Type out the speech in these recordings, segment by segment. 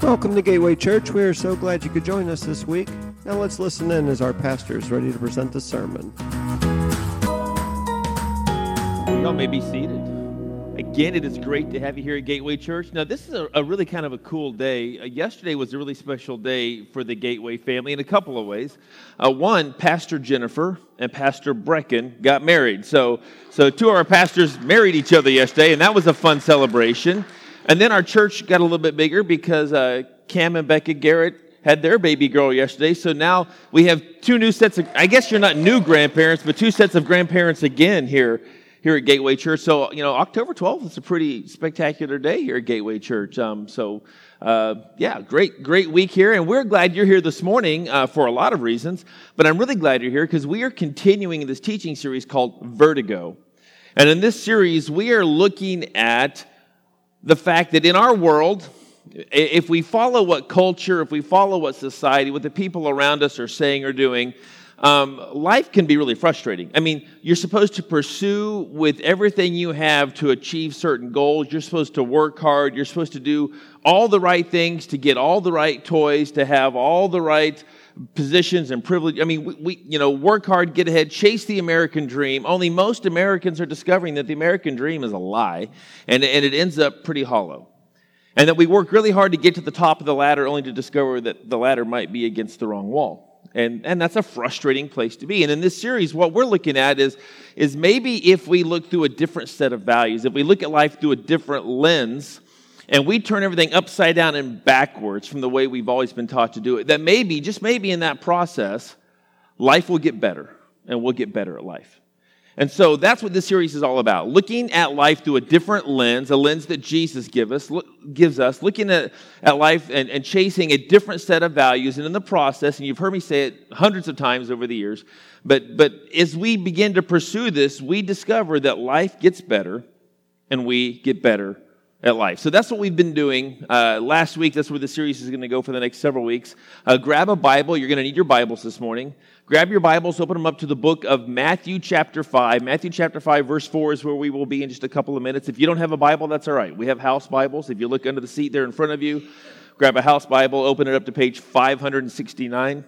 Welcome to Gateway Church. We are so glad you could join us this week. Now let's listen in as our pastor is ready to present the sermon. Y'all may be seated. Again, it is great to have you here at Gateway Church. Now, this is a, a really kind of a cool day. Uh, yesterday was a really special day for the Gateway family in a couple of ways. Uh, one, Pastor Jennifer and Pastor Brecken got married. So, so two of our pastors married each other yesterday, and that was a fun celebration. And then our church got a little bit bigger because uh, Cam and Becca Garrett had their baby girl yesterday. So now we have two new sets of, I guess you're not new grandparents, but two sets of grandparents again here here at Gateway Church. So, you know, October 12th is a pretty spectacular day here at Gateway Church. Um, so, uh, yeah, great, great week here. And we're glad you're here this morning uh, for a lot of reasons. But I'm really glad you're here because we are continuing this teaching series called Vertigo. And in this series, we are looking at the fact that in our world, if we follow what culture, if we follow what society, what the people around us are saying or doing, um, life can be really frustrating. I mean, you're supposed to pursue with everything you have to achieve certain goals. You're supposed to work hard. You're supposed to do all the right things to get all the right toys, to have all the right positions and privilege. I mean, we, we, you know, work hard, get ahead, chase the American dream. Only most Americans are discovering that the American dream is a lie, and, and it ends up pretty hollow. And that we work really hard to get to the top of the ladder only to discover that the ladder might be against the wrong wall. And, and that's a frustrating place to be. And in this series, what we're looking at is, is maybe if we look through a different set of values, if we look at life through a different lens, and we turn everything upside down and backwards from the way we've always been taught to do it, that maybe, just maybe in that process, life will get better and we'll get better at life. And so that's what this series is all about looking at life through a different lens, a lens that Jesus give us, look, gives us, looking at, at life and, and chasing a different set of values. And in the process, and you've heard me say it hundreds of times over the years, but, but as we begin to pursue this, we discover that life gets better and we get better at life. So that's what we've been doing. Uh, last week, that's where the series is going to go for the next several weeks. Uh, grab a Bible. You're going to need your Bibles this morning. Grab your Bibles, open them up to the book of Matthew, chapter 5. Matthew, chapter 5, verse 4 is where we will be in just a couple of minutes. If you don't have a Bible, that's all right. We have house Bibles. If you look under the seat there in front of you, grab a house Bible, open it up to page 569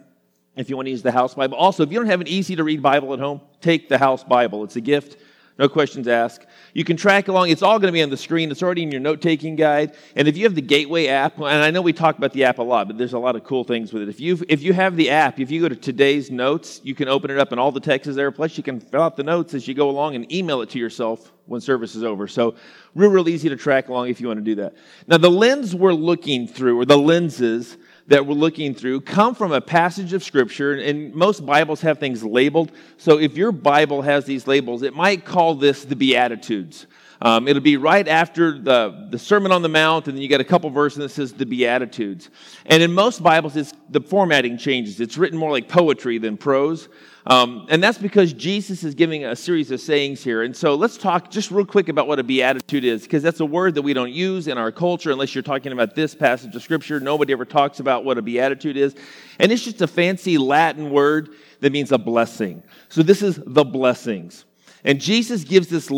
if you want to use the house Bible. Also, if you don't have an easy to read Bible at home, take the house Bible. It's a gift. No questions asked. You can track along. It's all going to be on the screen. It's already in your note taking guide. And if you have the Gateway app, and I know we talk about the app a lot, but there's a lot of cool things with it. If you if you have the app, if you go to today's notes, you can open it up and all the text is there. Plus, you can fill out the notes as you go along and email it to yourself when service is over. So, real, real easy to track along if you want to do that. Now, the lens we're looking through, or the lenses that we're looking through come from a passage of Scripture, and most Bibles have things labeled. So if your Bible has these labels, it might call this the Beatitudes. Um, it'll be right after the, the Sermon on the Mount, and then you get a couple verses that says the Beatitudes. And in most Bibles, the formatting changes. It's written more like poetry than prose. Um, and that's because Jesus is giving a series of sayings here. And so let's talk just real quick about what a beatitude is, because that's a word that we don't use in our culture unless you're talking about this passage of Scripture. Nobody ever talks about what a beatitude is. And it's just a fancy Latin word that means a blessing. So this is the blessings. And Jesus gives this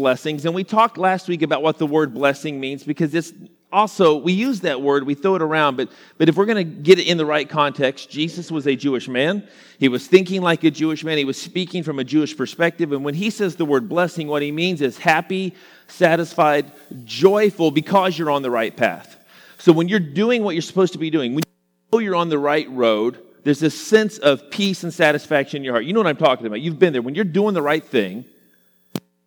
blessings. And we talked last week about what the word blessing means because it's also, we use that word, we throw it around, but, but if we're going to get it in the right context, Jesus was a Jewish man. He was thinking like a Jewish man. He was speaking from a Jewish perspective. And when he says the word blessing, what he means is happy, satisfied, joyful because you're on the right path. So when you're doing what you're supposed to be doing, when you know you're on the right road, there's this sense of peace and satisfaction in your heart. You know what I'm talking about. You've been there. When you're doing the right thing,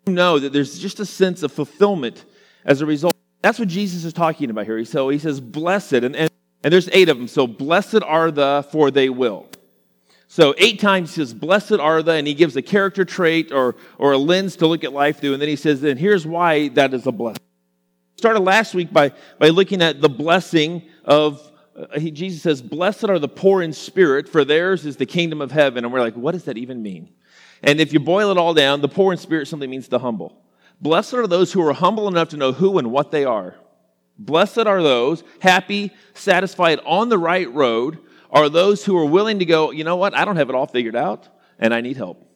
know that there's just a sense of fulfillment as a result. That's what Jesus is talking about here. So he says, blessed, and, and, and there's eight of them. So blessed are the, for they will. So eight times he says, blessed are the, and he gives a character trait or, or a lens to look at life through. And then he says, and here's why that is a blessing. Started last week by, by looking at the blessing of, uh, he, Jesus says, blessed are the poor in spirit, for theirs is the kingdom of heaven. And we're like, what does that even mean? And if you boil it all down, the poor in spirit simply means the humble. Blessed are those who are humble enough to know who and what they are. Blessed are those happy, satisfied, on the right road, are those who are willing to go, you know what, I don't have it all figured out, and I need help.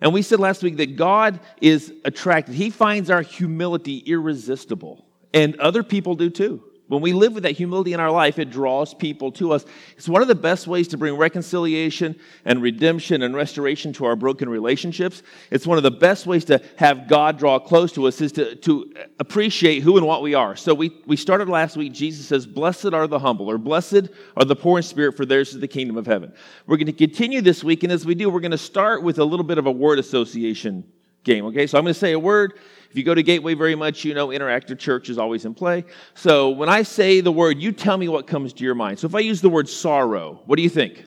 And we said last week that God is attracted. He finds our humility irresistible, and other people do too. When we live with that humility in our life, it draws people to us. It's one of the best ways to bring reconciliation and redemption and restoration to our broken relationships. It's one of the best ways to have God draw close to us is to, to appreciate who and what we are. So we, we started last week, Jesus says, Blessed are the humble, or blessed are the poor in spirit, for theirs is the kingdom of heaven. We're going to continue this week, and as we do, we're going to start with a little bit of a word association game, okay? So I'm going to say a word if you go to Gateway very much, you know interactive church is always in play. So when I say the word, you tell me what comes to your mind. So if I use the word sorrow, what do you think?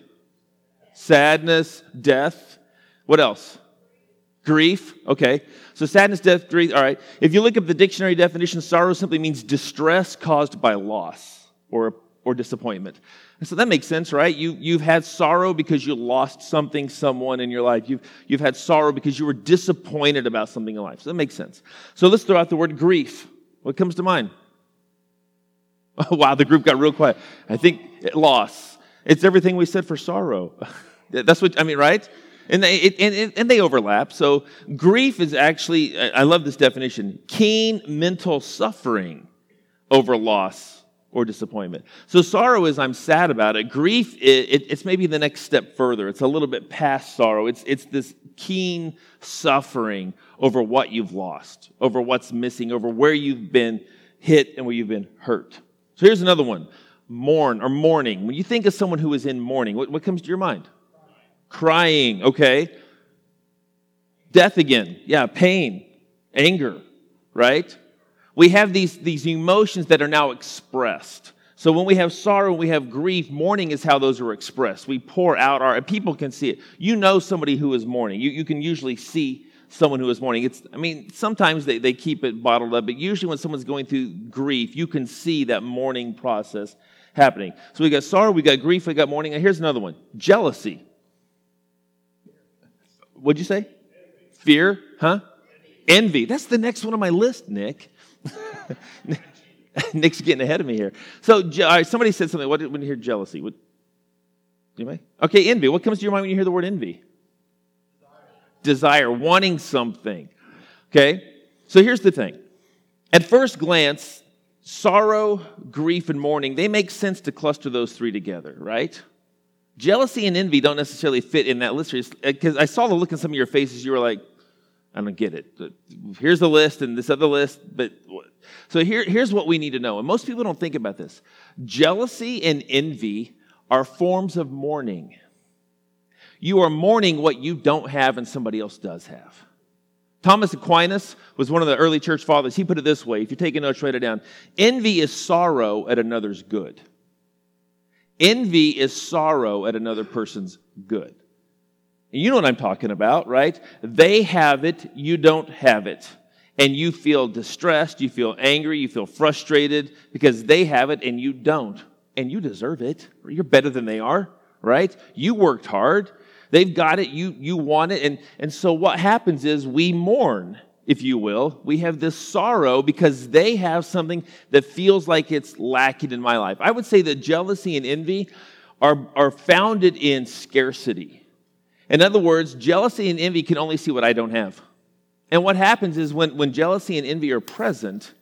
Sadness, death. What else? Grief. Okay. So sadness, death, grief. All right. If you look up the dictionary definition, sorrow simply means distress caused by loss or, or disappointment. And so that makes sense, right? You, you've had sorrow because you lost something, someone in your life. You've, you've had sorrow because you were disappointed about something in life. So that makes sense. So let's throw out the word grief. What comes to mind? Oh, wow, the group got real quiet. I think it, loss. It's everything we said for sorrow. That's what, I mean, right? And they, it, and, and they overlap. So grief is actually, I love this definition, keen mental suffering over loss or disappointment. So sorrow is I'm sad about it. Grief, it, it, it's maybe the next step further. It's a little bit past sorrow. It's, it's this keen suffering over what you've lost, over what's missing, over where you've been hit and where you've been hurt. So here's another one mourn or mourning. When you think of someone who is in mourning, what, what comes to your mind? Crying, okay. Death again. Yeah, pain, anger, right? We have these, these emotions that are now expressed. So when we have sorrow, we have grief, mourning is how those are expressed. We pour out our, people can see it. You know somebody who is mourning. You, you can usually see someone who is mourning. It's, I mean, sometimes they, they keep it bottled up, but usually when someone's going through grief, you can see that mourning process happening. So we got sorrow, we got grief, we got mourning. And here's another one jealousy. What'd you say? Fear, huh? Envy. That's the next one on my list, Nick. Nick's getting ahead of me here. So, somebody said something. What did when you hear jealousy? What? Anybody? Okay, envy. What comes to your mind when you hear the word envy? Desire, Desire wanting something. Okay. So here's the thing. At first glance, sorrow, grief, and mourning, they make sense to cluster those three together, right? Jealousy and envy don't necessarily fit in that list because uh, I saw the look in some of your faces. You were like, I don't get it. Here's the list and this other list, but so here, here's what we need to know. And most people don't think about this. Jealousy and envy are forms of mourning. You are mourning what you don't have and somebody else does have. Thomas Aquinas was one of the early church fathers. He put it this way if you're taking notes, write it down. Envy is sorrow at another's good. Envy is sorrow at another person's good. You know what I'm talking about, right? They have it, you don't have it. And you feel distressed, you feel angry, you feel frustrated because they have it and you don't. And you deserve it. You're better than they are, right? You worked hard. They've got it, you, you want it. And, and so what happens is we mourn, if you will. We have this sorrow because they have something that feels like it's lacking in my life. I would say that jealousy and envy are, are founded in scarcity in other words, jealousy and envy can only see what I don't have. And what happens is when, when jealousy and envy are present,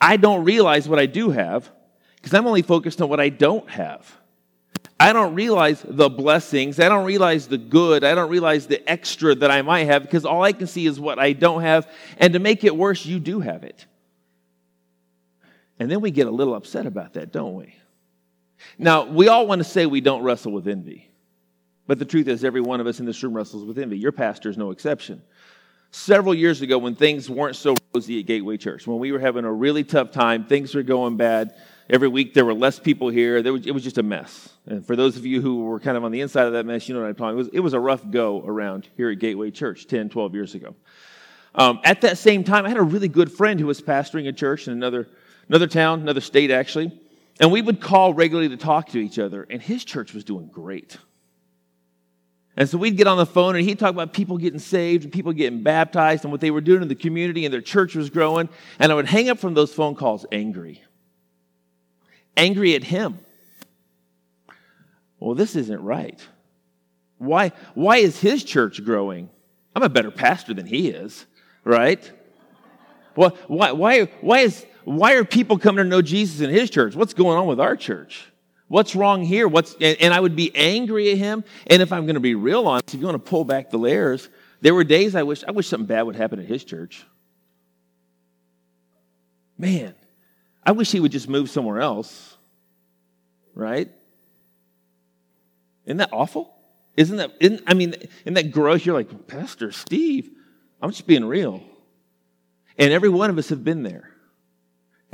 I don't realize what I do have because I'm only focused on what I don't have. I don't realize the blessings. I don't realize the good. I don't realize the extra that I might have because all I can see is what I don't have. And to make it worse, you do have it. And then we get a little upset about that, don't we? Now, we all want to say we don't wrestle with envy. But the truth is, every one of us in this room wrestles with envy. Your pastor is no exception. Several years ago, when things weren't so rosy at Gateway Church, when we were having a really tough time, things were going bad. Every week there were less people here. Was, it was just a mess. And for those of you who were kind of on the inside of that mess, you know what I'm talking about. It was, it was a rough go around here at Gateway Church 10, 12 years ago. Um, at that same time, I had a really good friend who was pastoring a church in another, another town, another state actually. And we would call regularly to talk to each other. And his church was doing great. And so we'd get on the phone and he'd talk about people getting saved and people getting baptized and what they were doing in the community and their church was growing. And I would hang up from those phone calls angry. Angry at him. Well, this isn't right. Why, why is his church growing? I'm a better pastor than he is, right? Well, why, why, why, is, why are people coming to know Jesus in his church? What's going on with our church? What's wrong here? What's, and, I would be angry at him. And if I'm going to be real honest, if you want to pull back the layers, there were days I wish, I wish something bad would happen at his church. Man, I wish he would just move somewhere else. Right? Isn't that awful? Isn't that, isn't, I mean, isn't that gross? You're like, Pastor Steve, I'm just being real. And every one of us have been there.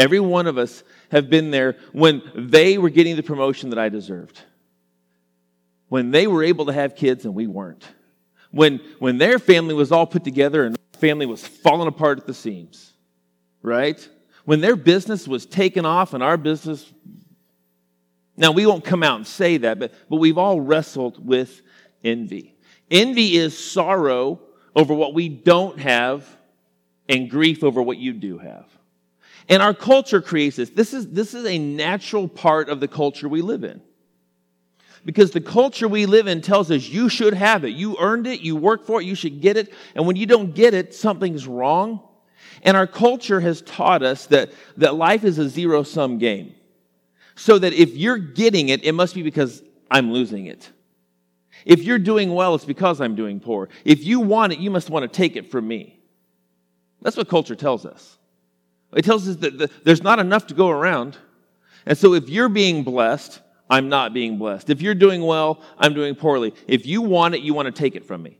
Every one of us have been there when they were getting the promotion that I deserved. When they were able to have kids and we weren't. When, when their family was all put together and our family was falling apart at the seams. Right? When their business was taken off and our business. Now, we won't come out and say that, but, but we've all wrestled with envy. Envy is sorrow over what we don't have and grief over what you do have. And our culture creates this. This is, this is a natural part of the culture we live in. Because the culture we live in tells us you should have it. You earned it, you worked for it, you should get it. And when you don't get it, something's wrong. And our culture has taught us that, that life is a zero sum game. So that if you're getting it, it must be because I'm losing it. If you're doing well, it's because I'm doing poor. If you want it, you must want to take it from me. That's what culture tells us. It tells us that the, there's not enough to go around. And so if you're being blessed, I'm not being blessed. If you're doing well, I'm doing poorly. If you want it, you want to take it from me.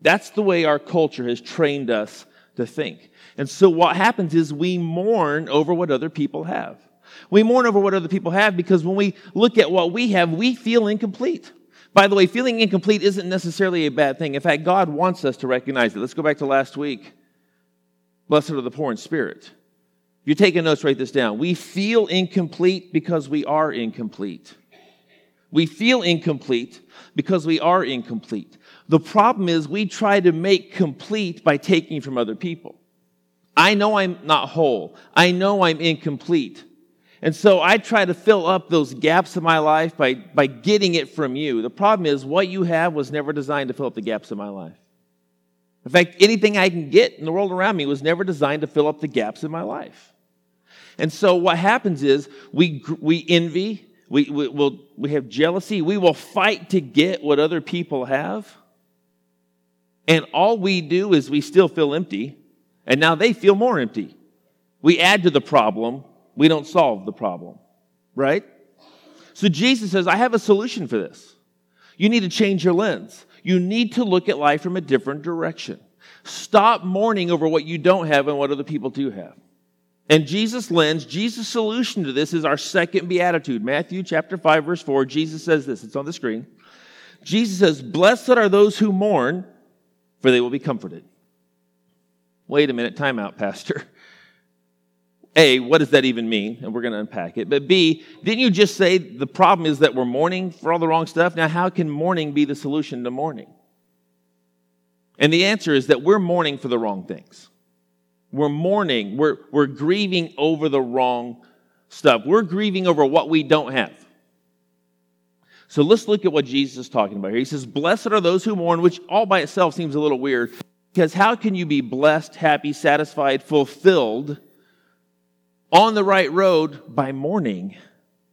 That's the way our culture has trained us to think. And so what happens is we mourn over what other people have. We mourn over what other people have because when we look at what we have, we feel incomplete. By the way, feeling incomplete isn't necessarily a bad thing. In fact, God wants us to recognize it. Let's go back to last week. Blessed are the poor in spirit. If you're taking notes, write this down. We feel incomplete because we are incomplete. We feel incomplete because we are incomplete. The problem is we try to make complete by taking from other people. I know I'm not whole. I know I'm incomplete. And so I try to fill up those gaps in my life by, by getting it from you. The problem is, what you have was never designed to fill up the gaps in my life. In fact, anything I can get in the world around me was never designed to fill up the gaps in my life. And so what happens is we, we envy, we, we, we'll, we have jealousy, we will fight to get what other people have. And all we do is we still feel empty, and now they feel more empty. We add to the problem we don't solve the problem, right? So Jesus says, I have a solution for this. You need to change your lens. You need to look at life from a different direction. Stop mourning over what you don't have and what other people do have. And Jesus' lens, Jesus' solution to this is our second beatitude. Matthew chapter 5, verse 4, Jesus says this. It's on the screen. Jesus says, Blessed are those who mourn, for they will be comforted. Wait a minute, time out, Pastor. A, what does that even mean? And we're going to unpack it. But B, didn't you just say the problem is that we're mourning for all the wrong stuff? Now, how can mourning be the solution to mourning? And the answer is that we're mourning for the wrong things. We're mourning, we're, we're grieving over the wrong stuff. We're grieving over what we don't have. So let's look at what Jesus is talking about here. He says, Blessed are those who mourn, which all by itself seems a little weird. Because how can you be blessed, happy, satisfied, fulfilled? On the right road by mourning.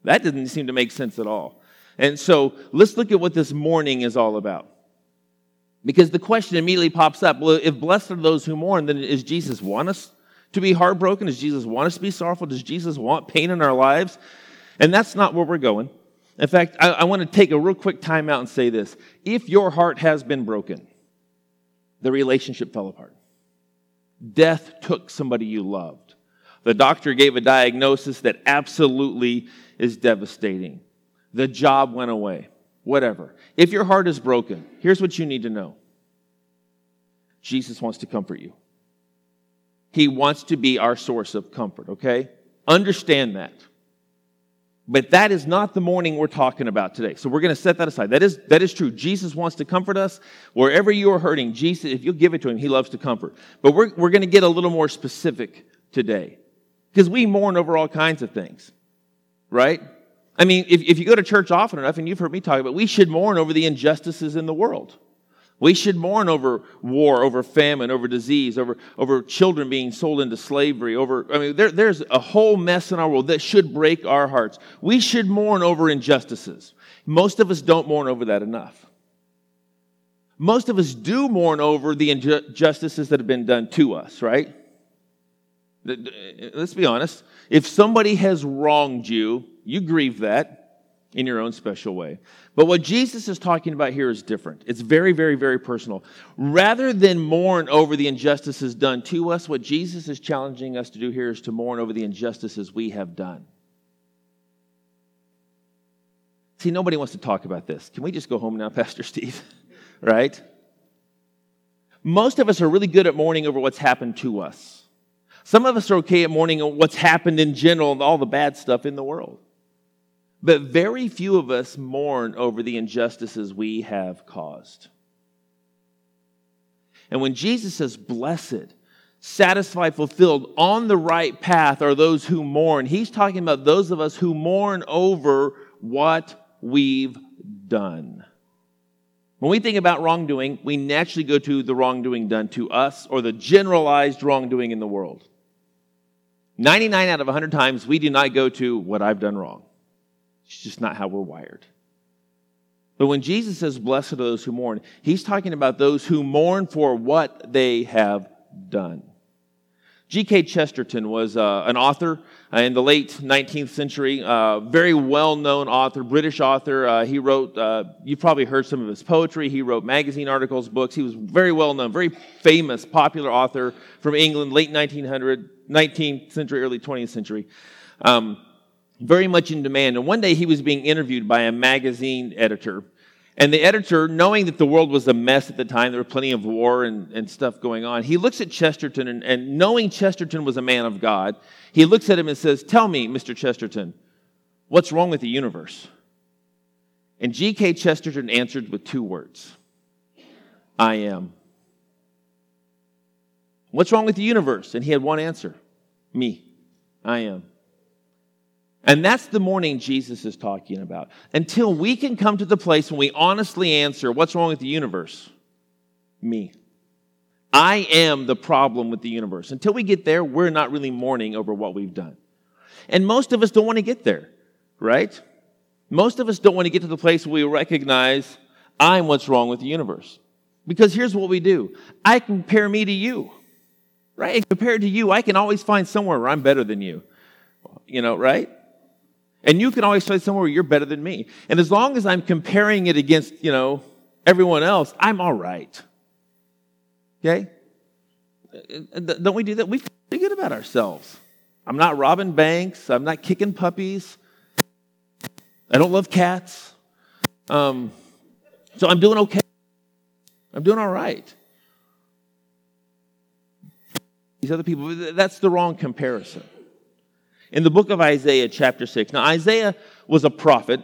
That didn't seem to make sense at all. And so let's look at what this mourning is all about. Because the question immediately pops up well, if blessed are those who mourn, then does Jesus want us to be heartbroken? Does Jesus want us to be sorrowful? Does Jesus want pain in our lives? And that's not where we're going. In fact, I, I want to take a real quick time out and say this. If your heart has been broken, the relationship fell apart. Death took somebody you loved. The doctor gave a diagnosis that absolutely is devastating. The job went away. Whatever. If your heart is broken, here's what you need to know Jesus wants to comfort you. He wants to be our source of comfort, okay? Understand that. But that is not the mourning we're talking about today. So we're going to set that aside. That is, that is true. Jesus wants to comfort us. Wherever you are hurting, Jesus, if you'll give it to him, he loves to comfort. But we're, we're going to get a little more specific today. Because we mourn over all kinds of things, right? I mean, if, if you go to church often enough, and you've heard me talk about, we should mourn over the injustices in the world. We should mourn over war, over famine, over disease, over, over children being sold into slavery, over, I mean, there, there's a whole mess in our world that should break our hearts. We should mourn over injustices. Most of us don't mourn over that enough. Most of us do mourn over the injustices that have been done to us, right? Eh, let's be honest. If somebody has wronged you, you grieve that in your own special way. But what Jesus is talking about here is different. It's very, very, very personal. Rather than mourn over the injustices done to us, what Jesus is challenging us to do here is to mourn over the injustices we have done. See, nobody wants to talk about this. Can we just go home now, Pastor Steve? right? Most of us are really good at mourning over what's happened to us. Some of us are okay at mourning what's happened in general and all the bad stuff in the world. But very few of us mourn over the injustices we have caused. And when Jesus says, blessed, satisfied, fulfilled, on the right path are those who mourn, he's talking about those of us who mourn over what we've done. When we think about wrongdoing, we naturally go to the wrongdoing done to us or the generalized wrongdoing in the world. 99 out of 100 times, we do not go to what I've done wrong. It's just not how we're wired. But when Jesus says, Blessed are those who mourn, he's talking about those who mourn for what they have done. G.K. Chesterton was uh, an author uh, in the late 19th century, uh, very well known author, British author. Uh, he wrote, uh, you've probably heard some of his poetry. He wrote magazine articles, books. He was very well known, very famous, popular author from England, late 1900, 19th century, early 20th century. Um, very much in demand. And one day he was being interviewed by a magazine editor. And the editor, knowing that the world was a mess at the time, there were plenty of war and, and stuff going on, he looks at Chesterton and, and knowing Chesterton was a man of God, he looks at him and says, Tell me, Mr. Chesterton, what's wrong with the universe? And G.K. Chesterton answered with two words I am. What's wrong with the universe? And he had one answer me. I am. And that's the mourning Jesus is talking about. Until we can come to the place when we honestly answer, What's wrong with the universe? Me. I am the problem with the universe. Until we get there, we're not really mourning over what we've done. And most of us don't want to get there, right? Most of us don't want to get to the place where we recognize I'm what's wrong with the universe. Because here's what we do I compare me to you, right? And compared to you, I can always find somewhere where I'm better than you, you know, right? And you can always find somewhere where you're better than me. And as long as I'm comparing it against, you know, everyone else, I'm all right. Okay? Don't we do that? We feel good about ourselves. I'm not robbing banks. I'm not kicking puppies. I don't love cats. Um, so I'm doing okay. I'm doing all right. These other people, that's the wrong comparison in the book of Isaiah, chapter 6. Now, Isaiah was a prophet.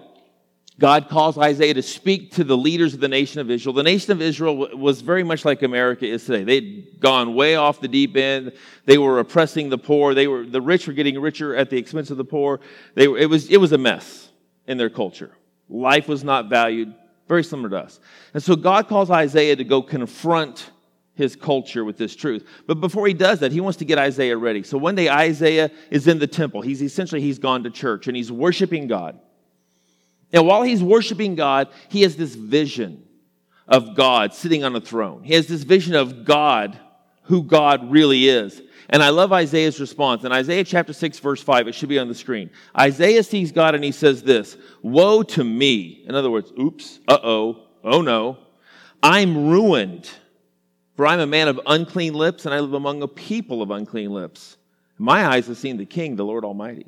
God calls Isaiah to speak to the leaders of the nation of Israel. The nation of Israel was very much like America is today. They'd gone way off the deep end. They were oppressing the poor. They were, the rich were getting richer at the expense of the poor. They were, it, was, it was a mess in their culture. Life was not valued, very similar to us. And so God calls Isaiah to go confront his culture with this truth. But before he does that, he wants to get Isaiah ready. So one day Isaiah is in the temple. He's essentially he's gone to church and he's worshiping God. And while he's worshiping God, he has this vision of God sitting on a throne. He has this vision of God, who God really is. And I love Isaiah's response. In Isaiah chapter 6, verse 5, it should be on the screen. Isaiah sees God and he says this Woe to me. In other words, oops, uh oh, oh no. I'm ruined for I'm a man of unclean lips, and I live among a people of unclean lips. My eyes have seen the King, the Lord Almighty.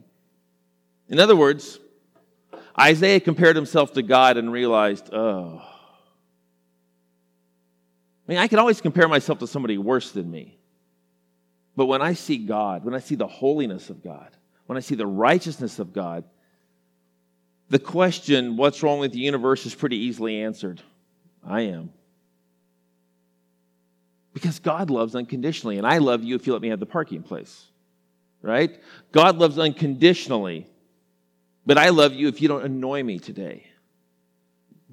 In other words, Isaiah compared himself to God and realized, oh. I mean, I can always compare myself to somebody worse than me. But when I see God, when I see the holiness of God, when I see the righteousness of God, the question, what's wrong with the universe, is pretty easily answered. I am. Because God loves unconditionally, and I love you if you let me have the parking place. Right? God loves unconditionally, but I love you if you don't annoy me today.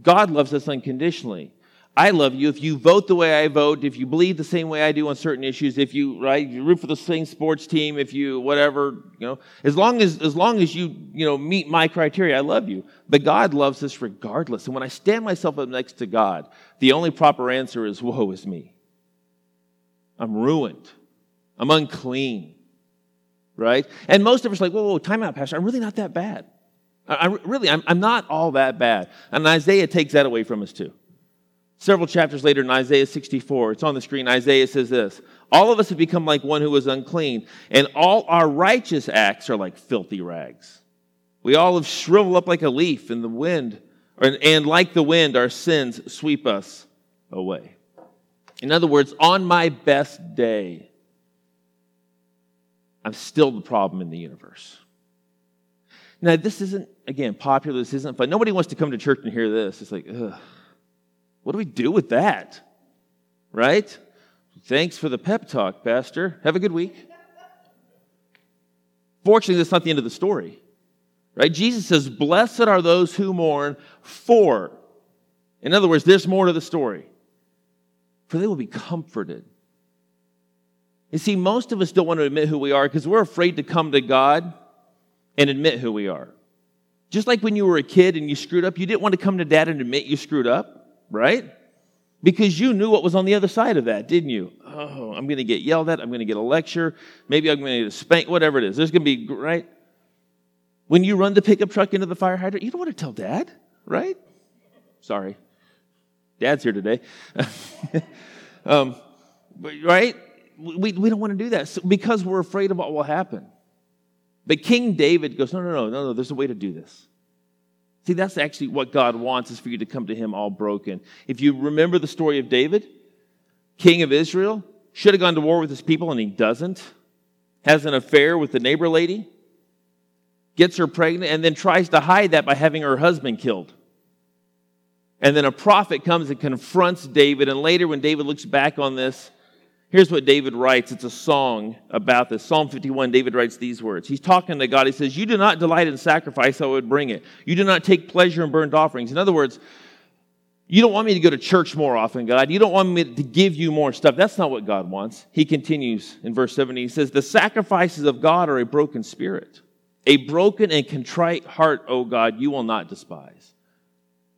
God loves us unconditionally. I love you if you vote the way I vote, if you believe the same way I do on certain issues, if you right, you root for the same sports team, if you whatever, you know, as long as as long as you you know meet my criteria, I love you. But God loves us regardless. And when I stand myself up next to God, the only proper answer is, "Woe is me! I'm ruined. I'm unclean." Right? And most of us are like, "Whoa, whoa, time out, Pastor. I'm really not that bad. I, I really, I'm, I'm not all that bad." And Isaiah takes that away from us too. Several chapters later in Isaiah 64, it's on the screen, Isaiah says this All of us have become like one who was unclean, and all our righteous acts are like filthy rags. We all have shriveled up like a leaf in the wind, and like the wind, our sins sweep us away. In other words, on my best day, I'm still the problem in the universe. Now, this isn't, again, popular, this isn't fun. Nobody wants to come to church and hear this. It's like, ugh. What do we do with that? Right? Thanks for the pep talk, Pastor. Have a good week. Fortunately, that's not the end of the story. Right? Jesus says, Blessed are those who mourn, for. In other words, there's more to the story. For they will be comforted. You see, most of us don't want to admit who we are because we're afraid to come to God and admit who we are. Just like when you were a kid and you screwed up, you didn't want to come to dad and admit you screwed up right? Because you knew what was on the other side of that, didn't you? Oh, I'm going to get yelled at. I'm going to get a lecture. Maybe I'm going to get a spank, whatever it is. There's going to be, right? When you run the pickup truck into the fire hydrant, you don't want to tell dad, right? Sorry. Dad's here today. um, right? We, we don't want to do that so, because we're afraid of what will happen. But King David goes, no, no, no, no, no, there's a way to do this. See, that's actually what God wants is for you to come to Him all broken. If you remember the story of David, king of Israel, should have gone to war with his people and he doesn't, has an affair with the neighbor lady, gets her pregnant, and then tries to hide that by having her husband killed. And then a prophet comes and confronts David, and later when David looks back on this, Here's what David writes. It's a song about this. Psalm 51, David writes these words. He's talking to God. He says, You do not delight in sacrifice, I would bring it. You do not take pleasure in burnt offerings. In other words, you don't want me to go to church more often, God. You don't want me to give you more stuff. That's not what God wants. He continues in verse 70. He says, The sacrifices of God are a broken spirit. A broken and contrite heart, O God, you will not despise.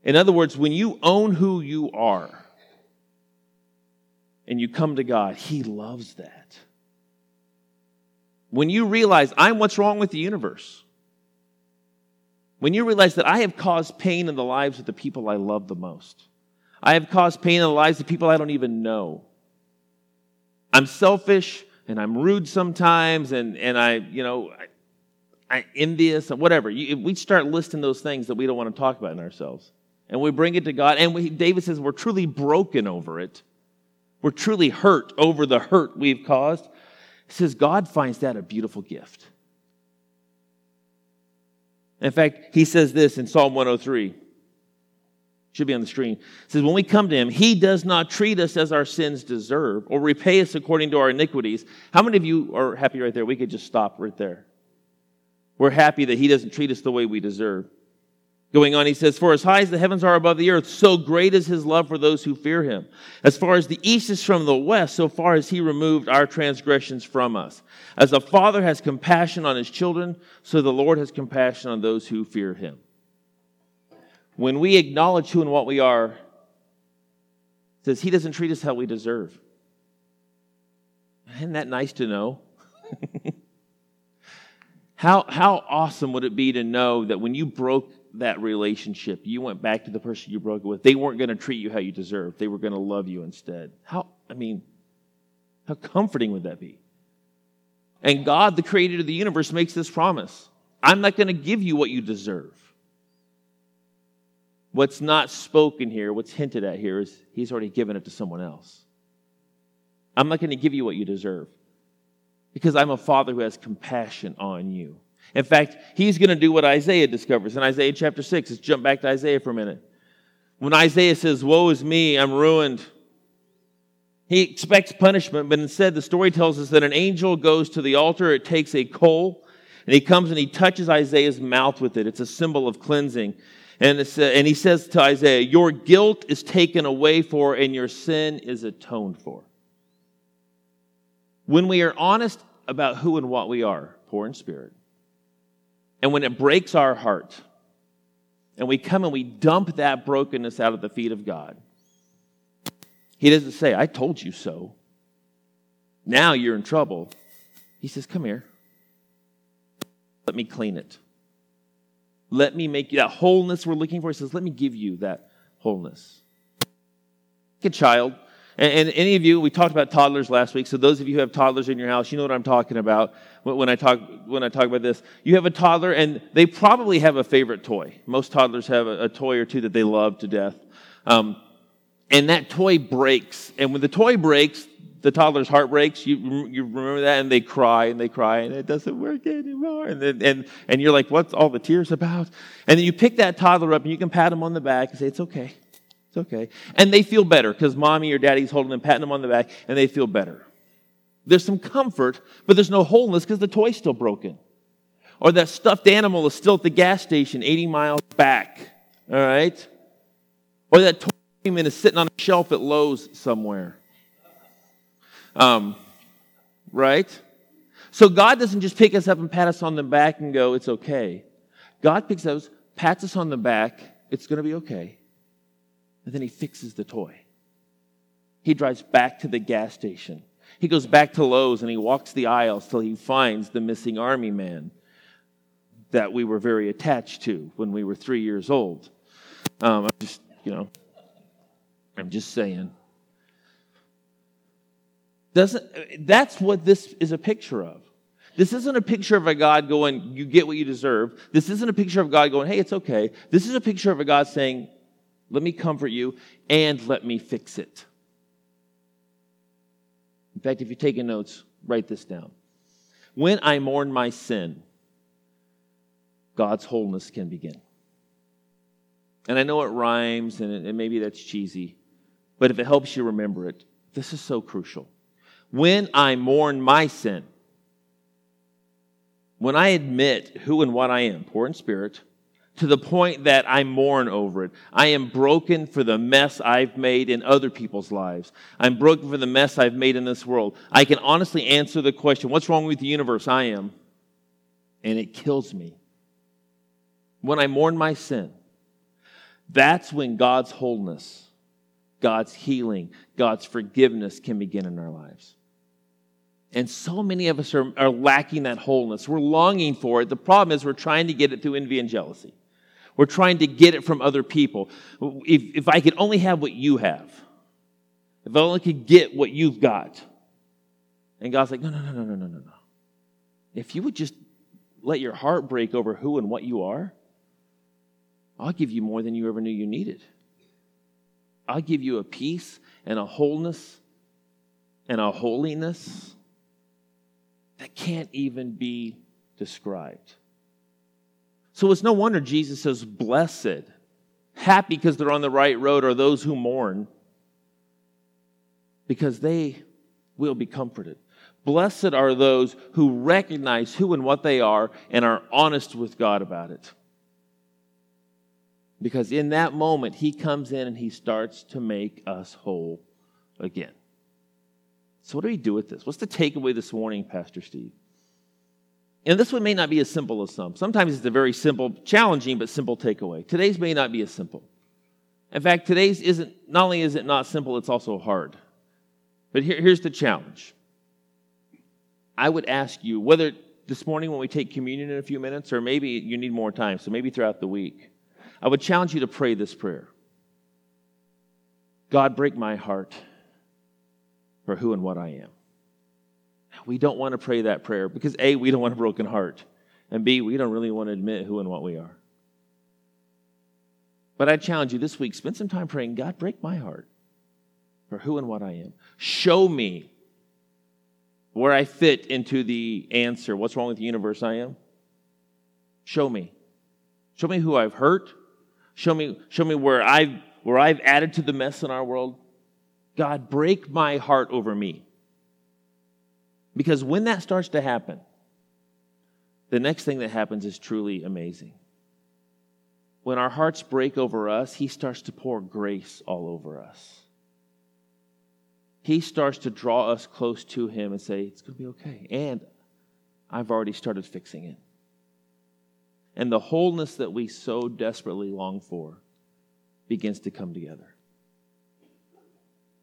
In other words, when you own who you are, and you come to God, He loves that. When you realize I'm what's wrong with the universe, when you realize that I have caused pain in the lives of the people I love the most, I have caused pain in the lives of people I don't even know. I'm selfish and I'm rude sometimes, and, and I, you know, I, I envious and whatever. You, we start listing those things that we don't want to talk about in ourselves, and we bring it to God, and we, David says we're truly broken over it we're truly hurt over the hurt we've caused. He says God finds that a beautiful gift. In fact, he says this in Psalm 103. Should be on the screen. It says, When we come to him, he does not treat us as our sins deserve or repay us according to our iniquities. How many of you are happy right there? We could just stop right there. We're happy that he doesn't treat us the way we deserve. Going on, he says, For as high as the heavens are above the earth, so great is his love for those who fear him. As far as the east is from the west, so far has he removed our transgressions from us. As a father has compassion on his children, so the Lord has compassion on those who fear him. When we acknowledge who and what we are, says he doesn't treat us how we deserve. Isn't that nice to know? how, how awesome would it be to know that when you broke that relationship, you went back to the person you broke it with, they weren't going to treat you how you deserved. They were going to love you instead. How, I mean, how comforting would that be? And God, the creator of the universe, makes this promise I'm not going to give you what you deserve. What's not spoken here, what's hinted at here, is He's already given it to someone else. I'm not going to give you what you deserve because I'm a father who has compassion on you. In fact, he's going to do what Isaiah discovers in Isaiah chapter 6. Let's jump back to Isaiah for a minute. When Isaiah says, Woe is me, I'm ruined, he expects punishment, but instead the story tells us that an angel goes to the altar, it takes a coal, and he comes and he touches Isaiah's mouth with it. It's a symbol of cleansing. And, uh, and he says to Isaiah, Your guilt is taken away for, and your sin is atoned for. When we are honest about who and what we are, poor in spirit, and when it breaks our heart, and we come and we dump that brokenness out at the feet of God, He doesn't say, I told you so. Now you're in trouble. He says, Come here. Let me clean it. Let me make you that wholeness we're looking for. He says, Let me give you that wholeness. Like a child. And, and, any of you, we talked about toddlers last week. So those of you who have toddlers in your house, you know what I'm talking about when I talk when I talk about this. You have a toddler, and they probably have a favorite toy. Most toddlers have a, a toy or two that they love to death. Um, and that toy breaks. And when the toy breaks, the toddler's heart breaks. You, you remember that? And they cry and they cry and it doesn't work anymore. And, then, and, and you're like, what's all the tears about? And then you pick that toddler up and you can pat him on the back and say, it's okay. It's okay. And they feel better because mommy or daddy's holding them, patting them on the back, and they feel better. There's some comfort, but there's no wholeness because the toy's still broken. Or that stuffed animal is still at the gas station 80 miles back. All right? Or that toy is sitting on a shelf at Lowe's somewhere. Um, right? So God doesn't just pick us up and pat us on the back and go, it's okay. God picks us, pats us on the back, it's going to be okay. And then he fixes the toy. He drives back to the gas station. He goes back to Lowe's and he walks the aisles till he finds the missing army man that we were very attached to when we were three years old. Um, I'm just, you know, I'm just saying. Doesn't, that's what this is a picture of. This isn't a picture of a God going, you get what you deserve. This isn't a picture of God going, hey, it's okay. This is a picture of a God saying, let me comfort you and let me fix it. In fact, if you're taking notes, write this down. When I mourn my sin, God's wholeness can begin. And I know it rhymes and, and maybe that's cheesy, but if it helps you remember it, this is so crucial when I mourn my sin, when I admit who and what I am, poor in spirit, to the point that I mourn over it. I am broken for the mess I've made in other people's lives. I'm broken for the mess I've made in this world. I can honestly answer the question what's wrong with the universe? I am. And it kills me. When I mourn my sin, that's when God's wholeness, God's healing, God's forgiveness can begin in our lives. And so many of us are, are lacking that wholeness. We're longing for it. The problem is we're trying to get it through envy and jealousy. We're trying to get it from other people. If, if I could only have what you have, if I only could get what you've got. And God's like, no, no, no, no, no, no, no. If you would just let your heart break over who and what you are, I'll give you more than you ever knew you needed. I'll give you a peace and a wholeness and a holiness that can't even be described. So it's no wonder Jesus says, Blessed, happy because they're on the right road, are those who mourn, because they will be comforted. Blessed are those who recognize who and what they are and are honest with God about it. Because in that moment, He comes in and He starts to make us whole again. So, what do we do with this? What's the takeaway this morning, Pastor Steve? And this one may not be as simple as some. Sometimes it's a very simple, challenging, but simple takeaway. Today's may not be as simple. In fact, today's isn't, not only is it not simple, it's also hard. But here, here's the challenge. I would ask you whether this morning when we take communion in a few minutes, or maybe you need more time, so maybe throughout the week, I would challenge you to pray this prayer God, break my heart for who and what I am. We don't want to pray that prayer because A, we don't want a broken heart, and B, we don't really want to admit who and what we are. But I challenge you this week spend some time praying, God, break my heart for who and what I am. Show me where I fit into the answer. What's wrong with the universe I am? Show me. Show me who I've hurt. Show me, show me where I've where I've added to the mess in our world. God, break my heart over me. Because when that starts to happen, the next thing that happens is truly amazing. when our hearts break over us, He starts to pour grace all over us. He starts to draw us close to Him and say, It's going to be okay. And I've already started fixing it. And the wholeness that we so desperately long for begins to come together.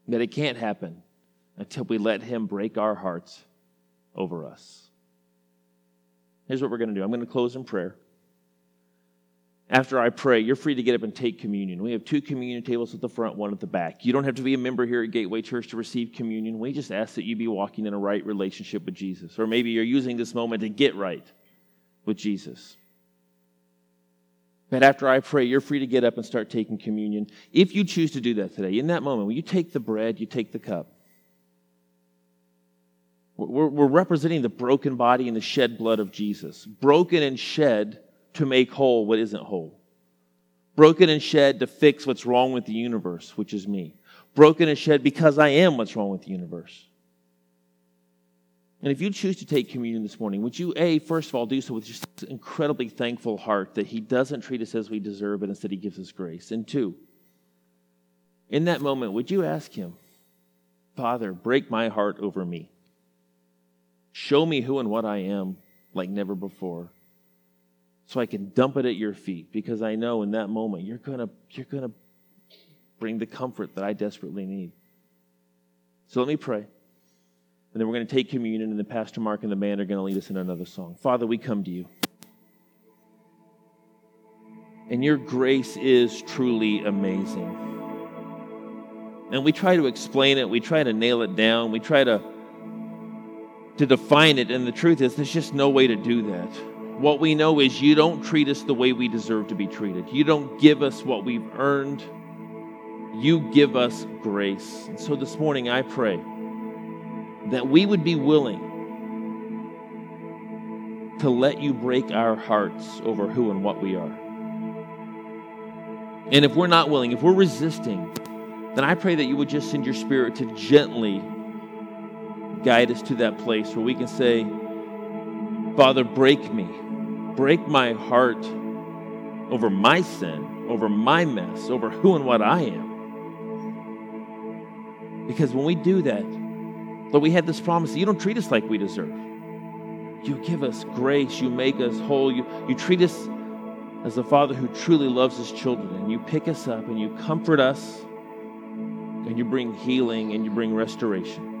That it can't happen until we let Him break our hearts over us. Here's what we're going to do I'm going to close in prayer. After I pray, you're free to get up and take communion. We have two communion tables at the front, one at the back. You don't have to be a member here at Gateway Church to receive communion. We just ask that you be walking in a right relationship with Jesus. Or maybe you're using this moment to get right with Jesus. But after I pray, you're free to get up and start taking communion. If you choose to do that today, in that moment, when you take the bread, you take the cup. We're, we're representing the broken body and the shed blood of Jesus. Broken and shed to make whole what isn't whole. Broken and shed to fix what's wrong with the universe, which is me. Broken and shed because I am what's wrong with the universe. And if you choose to take communion this morning, would you, A, first of all, do so with just an incredibly thankful heart that He doesn't treat us as we deserve, but instead He gives us grace? And two, in that moment, would you ask Him, Father, break my heart over me? Show me who and what I am like never before so I can dump it at your feet because I know in that moment you're going to you're going to bring the comfort that I desperately need. So let me pray. And then we're going to take communion, and then Pastor Mark and the band are going to lead us in another song. Father, we come to you. And your grace is truly amazing. And we try to explain it, we try to nail it down, we try to, to define it, and the truth is, there's just no way to do that. What we know is you don't treat us the way we deserve to be treated. You don't give us what we've earned. You give us grace. And so this morning I pray that we would be willing to let you break our hearts over who and what we are. And if we're not willing, if we're resisting, then I pray that you would just send your spirit to gently guide us to that place where we can say, Father, break me break my heart over my sin, over my mess, over who and what I am. Because when we do that, Lord, we had this promise that you don't treat us like we deserve. You give us grace, you make us whole, you, you treat us as a father who truly loves his children, and you pick us up and you comfort us, and you bring healing and you bring restoration.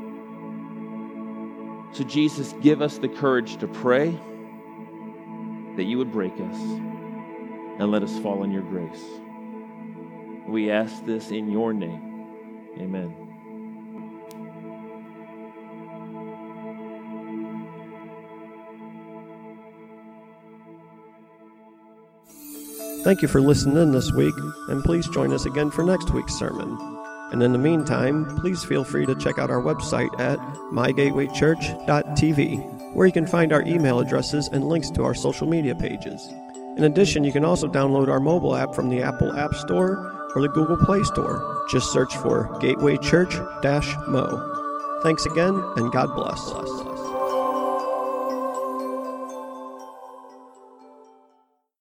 So, Jesus, give us the courage to pray that you would break us and let us fall in your grace. We ask this in your name. Amen. Thank you for listening this week, and please join us again for next week's sermon. And in the meantime, please feel free to check out our website at mygatewaychurch.tv where you can find our email addresses and links to our social media pages. In addition, you can also download our mobile app from the Apple App Store or the Google Play Store. Just search for Gateway Church Mo. Thanks again, and God bless.